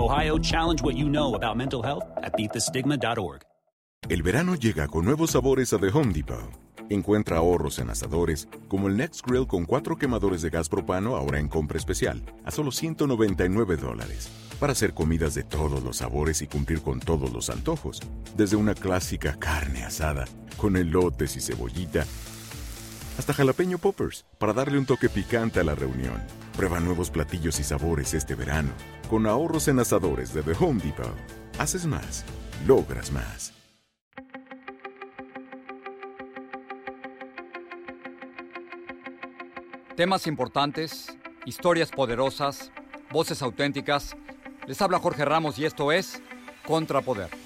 Ohio, challenge what you know about mental health at beatthestigma.org. El verano llega con nuevos sabores a The Home Depot. Encuentra ahorros en asadores, como el Next Grill con cuatro quemadores de gas propano ahora en compra especial, a solo 199 dólares. Para hacer comidas de todos los sabores y cumplir con todos los antojos. Desde una clásica carne asada, con elotes y cebollita, hasta jalapeño poppers, para darle un toque picante a la reunión. Prueba nuevos platillos y sabores este verano, con ahorros en asadores de The Home Depot. Haces más, logras más. Temas importantes, historias poderosas, voces auténticas. Les habla Jorge Ramos y esto es Contrapoder.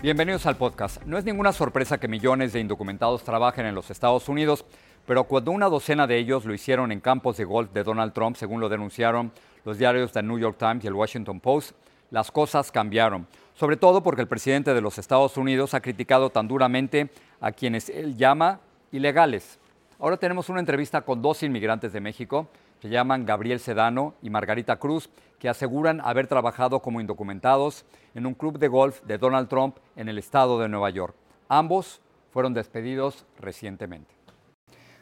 Bienvenidos al podcast. No es ninguna sorpresa que millones de indocumentados trabajen en los Estados Unidos, pero cuando una docena de ellos lo hicieron en campos de golf de Donald Trump, según lo denunciaron los diarios The New York Times y el Washington Post, las cosas cambiaron. Sobre todo porque el presidente de los Estados Unidos ha criticado tan duramente a quienes él llama ilegales. Ahora tenemos una entrevista con dos inmigrantes de México, se llaman Gabriel Sedano y Margarita Cruz, que aseguran haber trabajado como indocumentados en un club de golf de Donald Trump en el estado de Nueva York. Ambos fueron despedidos recientemente.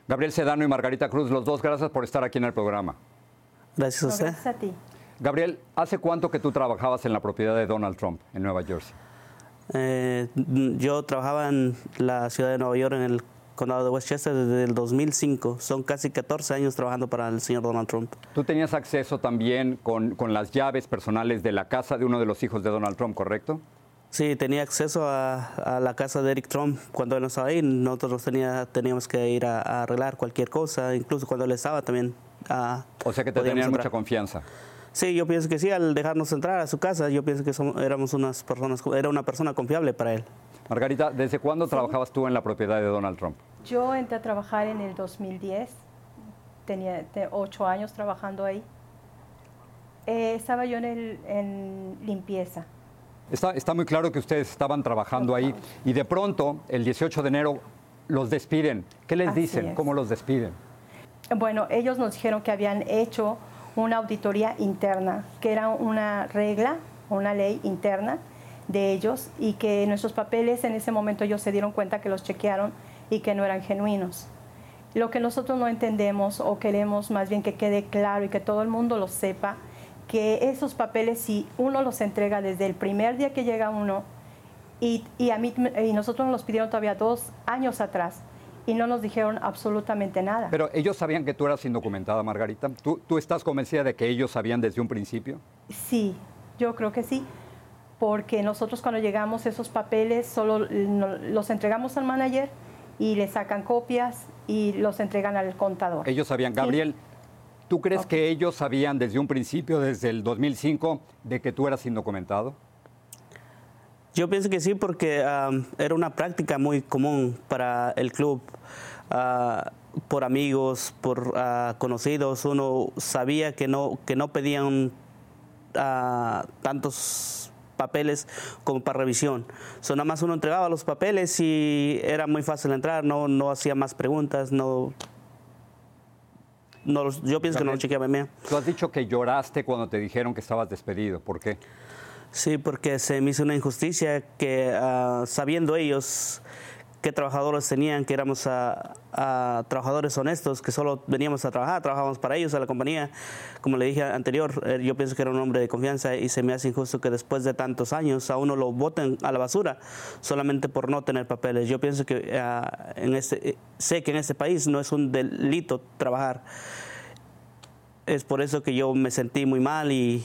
Gabriel Sedano y Margarita Cruz, los dos, gracias por estar aquí en el programa. Gracias a usted. Gracias a ti. Gabriel, ¿hace cuánto que tú trabajabas en la propiedad de Donald Trump en Nueva Jersey? Eh, yo trabajaba en la ciudad de Nueva York, en el condado de Westchester, desde el 2005. Son casi 14 años trabajando para el señor Donald Trump. Tú tenías acceso también con, con las llaves personales de la casa de uno de los hijos de Donald Trump, ¿correcto? Sí, tenía acceso a, a la casa de Eric Trump cuando él no estaba ahí. Nosotros tenía, teníamos que ir a, a arreglar cualquier cosa, incluso cuando él estaba también. ah, O sea que te tenían entrar. mucha confianza. Sí, yo pienso que sí, al dejarnos entrar a su casa, yo pienso que somos, éramos unas personas, era una persona confiable para él. Margarita, ¿desde cuándo trabajabas tú en la propiedad de Donald Trump? Yo entré a trabajar en el 2010, tenía te- ocho años trabajando ahí. Eh, estaba yo en, el, en limpieza. Está, está muy claro que ustedes estaban trabajando ahí y de pronto, el 18 de enero, los despiden. ¿Qué les Así dicen? es. ¿Cómo los despiden? Bueno, ellos nos dijeron que habían hecho una auditoría interna, que era una regla, una ley interna de ellos y que nuestros papeles en ese momento ellos se dieron cuenta que los chequearon y que no eran genuinos. Lo que nosotros no entendemos o queremos más bien que quede claro y que todo el mundo lo sepa, que esos papeles si uno los entrega desde el primer día que llega uno y, y a mí, y nosotros nos los pidieron todavía dos años atrás y no nos dijeron absolutamente nada. Pero ellos sabían que tú eras indocumentada, Margarita. ¿Tú, tú estás convencida de que ellos sabían desde un principio? Sí, yo creo que sí, porque nosotros cuando llegamos esos papeles solo no- los entregamos al manager y le sacan copias y los entregan al contador. Ellos sabían. Sí. Gabriel, ¿tú crees que ellos sabían desde un principio, desde el 2005, de que tú eras indocumentado? Yo pienso que sí, porque am, era una práctica muy común para el club. Ah, por amigos, por ah, conocidos, uno sabía que no, que no pedían tantos papeles como para revisión. So, nada más uno entregaba los papeles y era muy fácil entrar, no, no hacía más preguntas, no no, yo pienso que no lo chequeaba bien. Tú has dicho que lloraste cuando te dijeron que estabas despedido. ¿Por qué? Sí, porque se me hizo una injusticia que ah, sabiendo ellos qué trabajadores tenían, que éramos a, trabajadores honestos, que solo veníamos a trabajar, trabajábamos para ellos, a la compañía. Como le dije anterior, eh, yo pienso que era un hombre de confianza y se me hace injusto que después de tantos años a uno lo voten a la basura solamente por no tener papeles. Yo pienso que ah, en este, eh, sé que en este país no es un delito trabajar es por eso que yo me sentí muy mal y,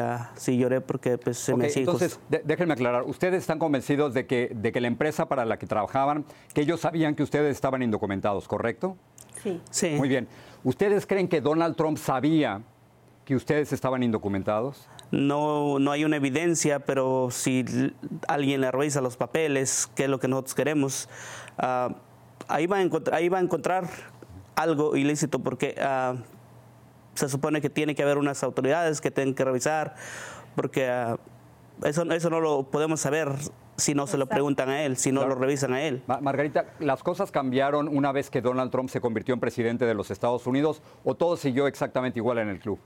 ah, sí lloré porque pues, se me hacía Entonces, déjenme aclarar, ¿ustedes están convencidos de que, de que la empresa para la que trabajaban, que ellos sabían que ustedes estaban indocumentados, ¿correcto? Sí. sí. Muy bien. ¿Ustedes creen que Donald Trump sabía que ustedes estaban indocumentados? No, no hay una evidencia, pero si alguien le revisa los papeles, que es lo que nosotros queremos, ah, ahí, va a ahí va a encontrar algo ilícito porque... Uh, se supone que tiene que haber unas autoridades que tienen que revisar, porque ah, eso, eso no lo podemos saber si no se lo preguntan a él, si no lo revisan a él. Margarita, ¿las cosas cambiaron una vez que Donald Trump se convirtió en presidente de los Estados Unidos o todo siguió exactamente igual en el club?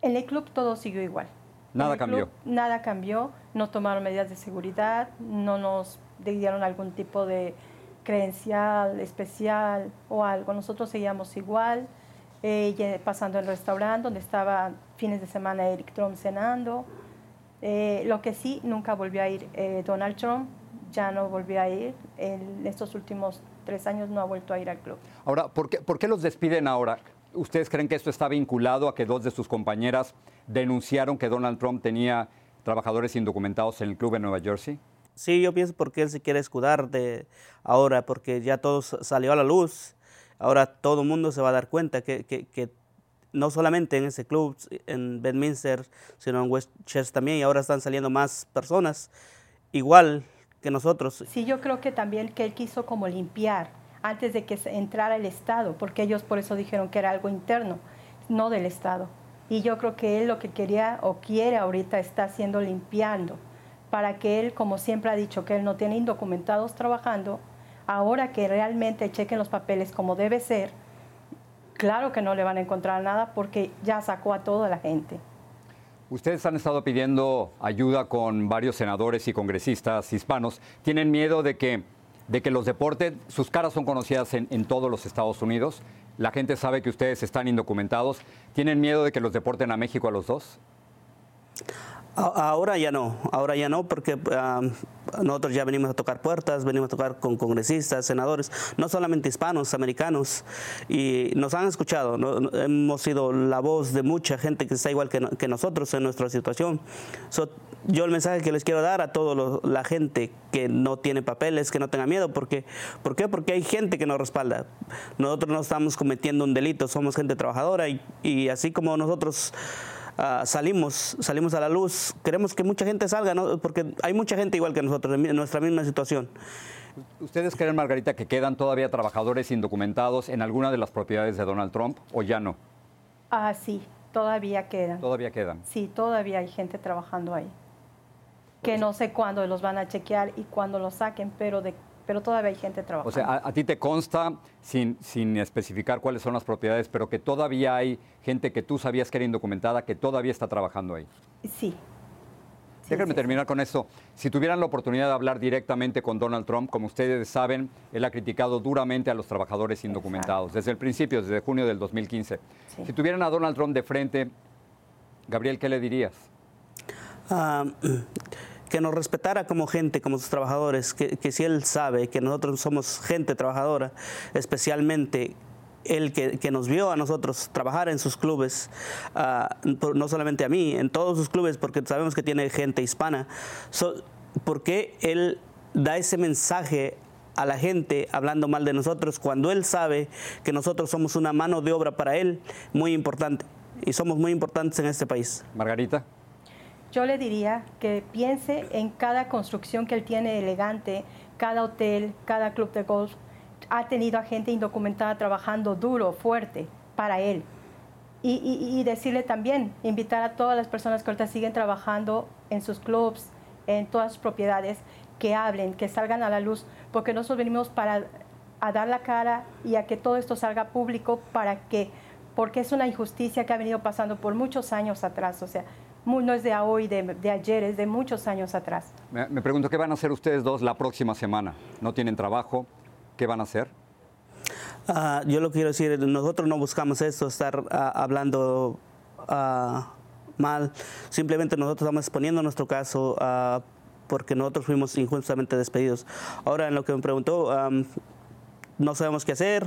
En el club todo siguió igual. Nada cambió. nada cambió, no tomaron medidas de seguridad, no nos dieron algún tipo de credencial especial o algo. Nosotros seguíamos igual eh, pasando el restaurante donde estaba fines de semana Eric Trump cenando. Eh, lo que sí, nunca volvió a ir eh, Donald Trump, ya no volvió a ir. En estos últimos tres años no ha vuelto a ir al club. Ahora, ¿por qué, ¿por qué los despiden ahora? ¿Ustedes creen que esto está vinculado a que dos de sus compañeras denunciaron que Donald Trump tenía trabajadores indocumentados en el club en Nueva Jersey? Sí, yo pienso porque él se quiere escudar de ahora, porque ya todo salió a la luz Ahora todo el mundo se va a dar cuenta que, no solamente en ese club, en Bedminster, sino en Westchester también, y ahora están saliendo más personas, igual que nosotros. Sí, yo creo que también que él quiso como limpiar antes de que entrara el Estado, porque ellos por eso dijeron que era algo interno, no del Estado. Y yo creo que él lo que quería o quiere ahorita está haciendo limpiando, para que él, como siempre ha dicho, que él no tiene indocumentados trabajando, ahora que realmente chequen los papeles como debe ser, claro que no le van a encontrar nada porque ya sacó a toda la gente. Ustedes han estado pidiendo ayuda con varios senadores y congresistas hispanos. ¿Tienen miedo de que, de que los deporten? Sus caras son conocidas en todos los Estados Unidos. La gente sabe que ustedes están indocumentados. ¿Tienen miedo de que los deporten a México a los dos? Ahora ya no, ahora ya no, porque nosotros ya venimos a tocar puertas, venimos a tocar con congresistas, senadores, no solamente hispanos, americanos, y nos han escuchado, hemos sido la voz de mucha gente que está igual que, nosotros en nuestra situación. yo el mensaje que les quiero dar a toda la gente que no tiene papeles, que no tenga miedo, porque, ¿por qué? Porque hay gente que nos respalda. Nosotros no estamos cometiendo un delito, somos gente trabajadora y, y así como nosotros Ah, salimos, salimos a la luz. Queremos que mucha gente salga, porque hay mucha gente igual que nosotros, en nuestra misma situación. ¿Ustedes creen, Margarita, que quedan todavía trabajadores indocumentados en alguna de las propiedades de Donald Trump o ya no? Ah, sí, todavía quedan. Todavía quedan. Sí, todavía hay gente trabajando ahí. Que no sé cuándo los van a chequear y cuándo los saquen, pero de pero todavía hay gente trabajando. O sea, a, ti te consta, sin, sin, especificar cuáles son las propiedades, pero que todavía hay gente que tú sabías que era indocumentada, que todavía está trabajando ahí. Sí. Déjenme terminar con esto. Si tuvieran la oportunidad de hablar directamente con Donald Trump, como ustedes saben, él ha criticado duramente a los trabajadores indocumentados, desde el principio, desde junio del 2015. Si tuvieran a Donald Trump de frente, Gabriel, ¿qué le dirías? Ah, que nos respetara como gente, como sus trabajadores, que, si él sabe que nosotros somos gente trabajadora, especialmente él que, nos vio a nosotros trabajar en sus clubes, ah, no solamente a mí, en todos sus clubes, porque sabemos que tiene gente hispana, ¿por qué él da ese mensaje a la gente hablando mal de nosotros cuando él sabe que nosotros somos una mano de obra para él muy importante. Y somos muy importantes en este país? Margarita yo le diría que piense en cada construcción que él tiene elegante, cada hotel, cada club de golf. Ha tenido a gente indocumentada trabajando duro, fuerte, para él. Y, decirle también, invitar a todas las personas que ahorita siguen trabajando en sus clubs, en todas sus propiedades, que hablen, que salgan a la luz, porque nosotros venimos para a dar la cara y a que todo esto salga público para que, porque es una injusticia que ha venido pasando por muchos años atrás, o sea, no es de hoy, de, de ayer, es de muchos años atrás. Me, pregunto, ¿qué van a hacer ustedes dos la próxima semana? ¿No tienen trabajo? ¿Qué van a hacer? Ah, yo lo quiero decir, nosotros no buscamos esto, estar ah, hablando uh, mal, simplemente nosotros estamos exponiendo nuestro caso porque nosotros fuimos injustamente despedidos. Ahora, en lo que me preguntó, no sabemos qué hacer.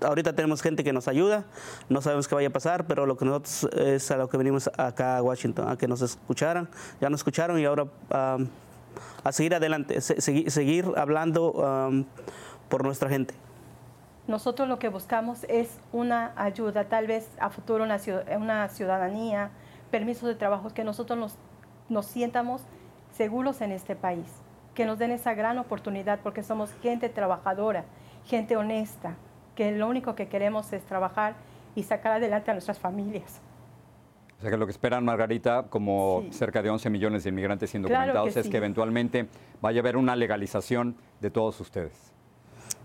Ahorita tenemos gente que nos ayuda, no sabemos qué vaya a pasar, pero lo que nosotros es a lo que venimos acá a Washington, a que nos escucharan, ya nos escucharon y ahora a seguir adelante, seguir, hablando por nuestra gente. Nosotros lo que buscamos es una ayuda, tal vez a futuro una, una ciudadanía, permisos de trabajo, que nosotros nos, nos sientamos seguros en este país, que nos den esa gran oportunidad porque somos gente trabajadora gente honesta, que lo único que queremos es trabajar y sacar adelante a nuestras familias. O sea que lo que esperan, Margarita, como cerca de 11 millones de inmigrantes indocumentados, es que eventualmente vaya a haber una legalización de todos ustedes.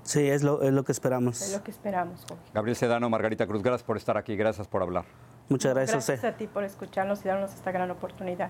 Sí, es lo, es lo que esperamos. Es lo que esperamos, Gabriel Sedano, Margarita Cruz, gracias por estar aquí, gracias por hablar. Muchas gracias, gracias a ti por escucharnos y darnos esta gran oportunidad.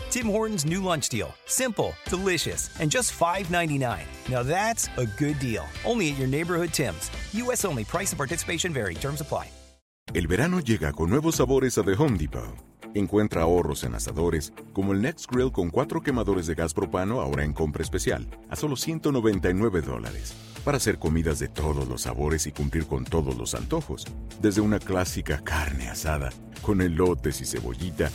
Tim Hortons new lunch deal. Simple, delicious, and just $5.99. Now that's a good deal. Only at your neighborhood Tim's. U.S. only. Price and participation vary. Terms apply. El verano llega con nuevos sabores a The Home Depot. Encuentra ahorros en asadores, como el Next Grill con cuatro quemadores de gas propano ahora en compra especial, a solo 199 dólares. Para hacer comidas de todos los sabores y cumplir con todos los antojos. Desde una clásica carne asada, con elotes y cebollita,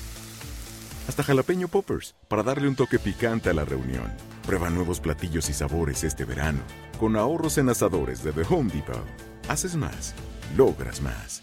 hasta jalapeño poppers para darle un toque picante a la reunión. Prueba nuevos platillos y sabores este verano con ahorros en asadores de The Home Depot. Haces más, logras más.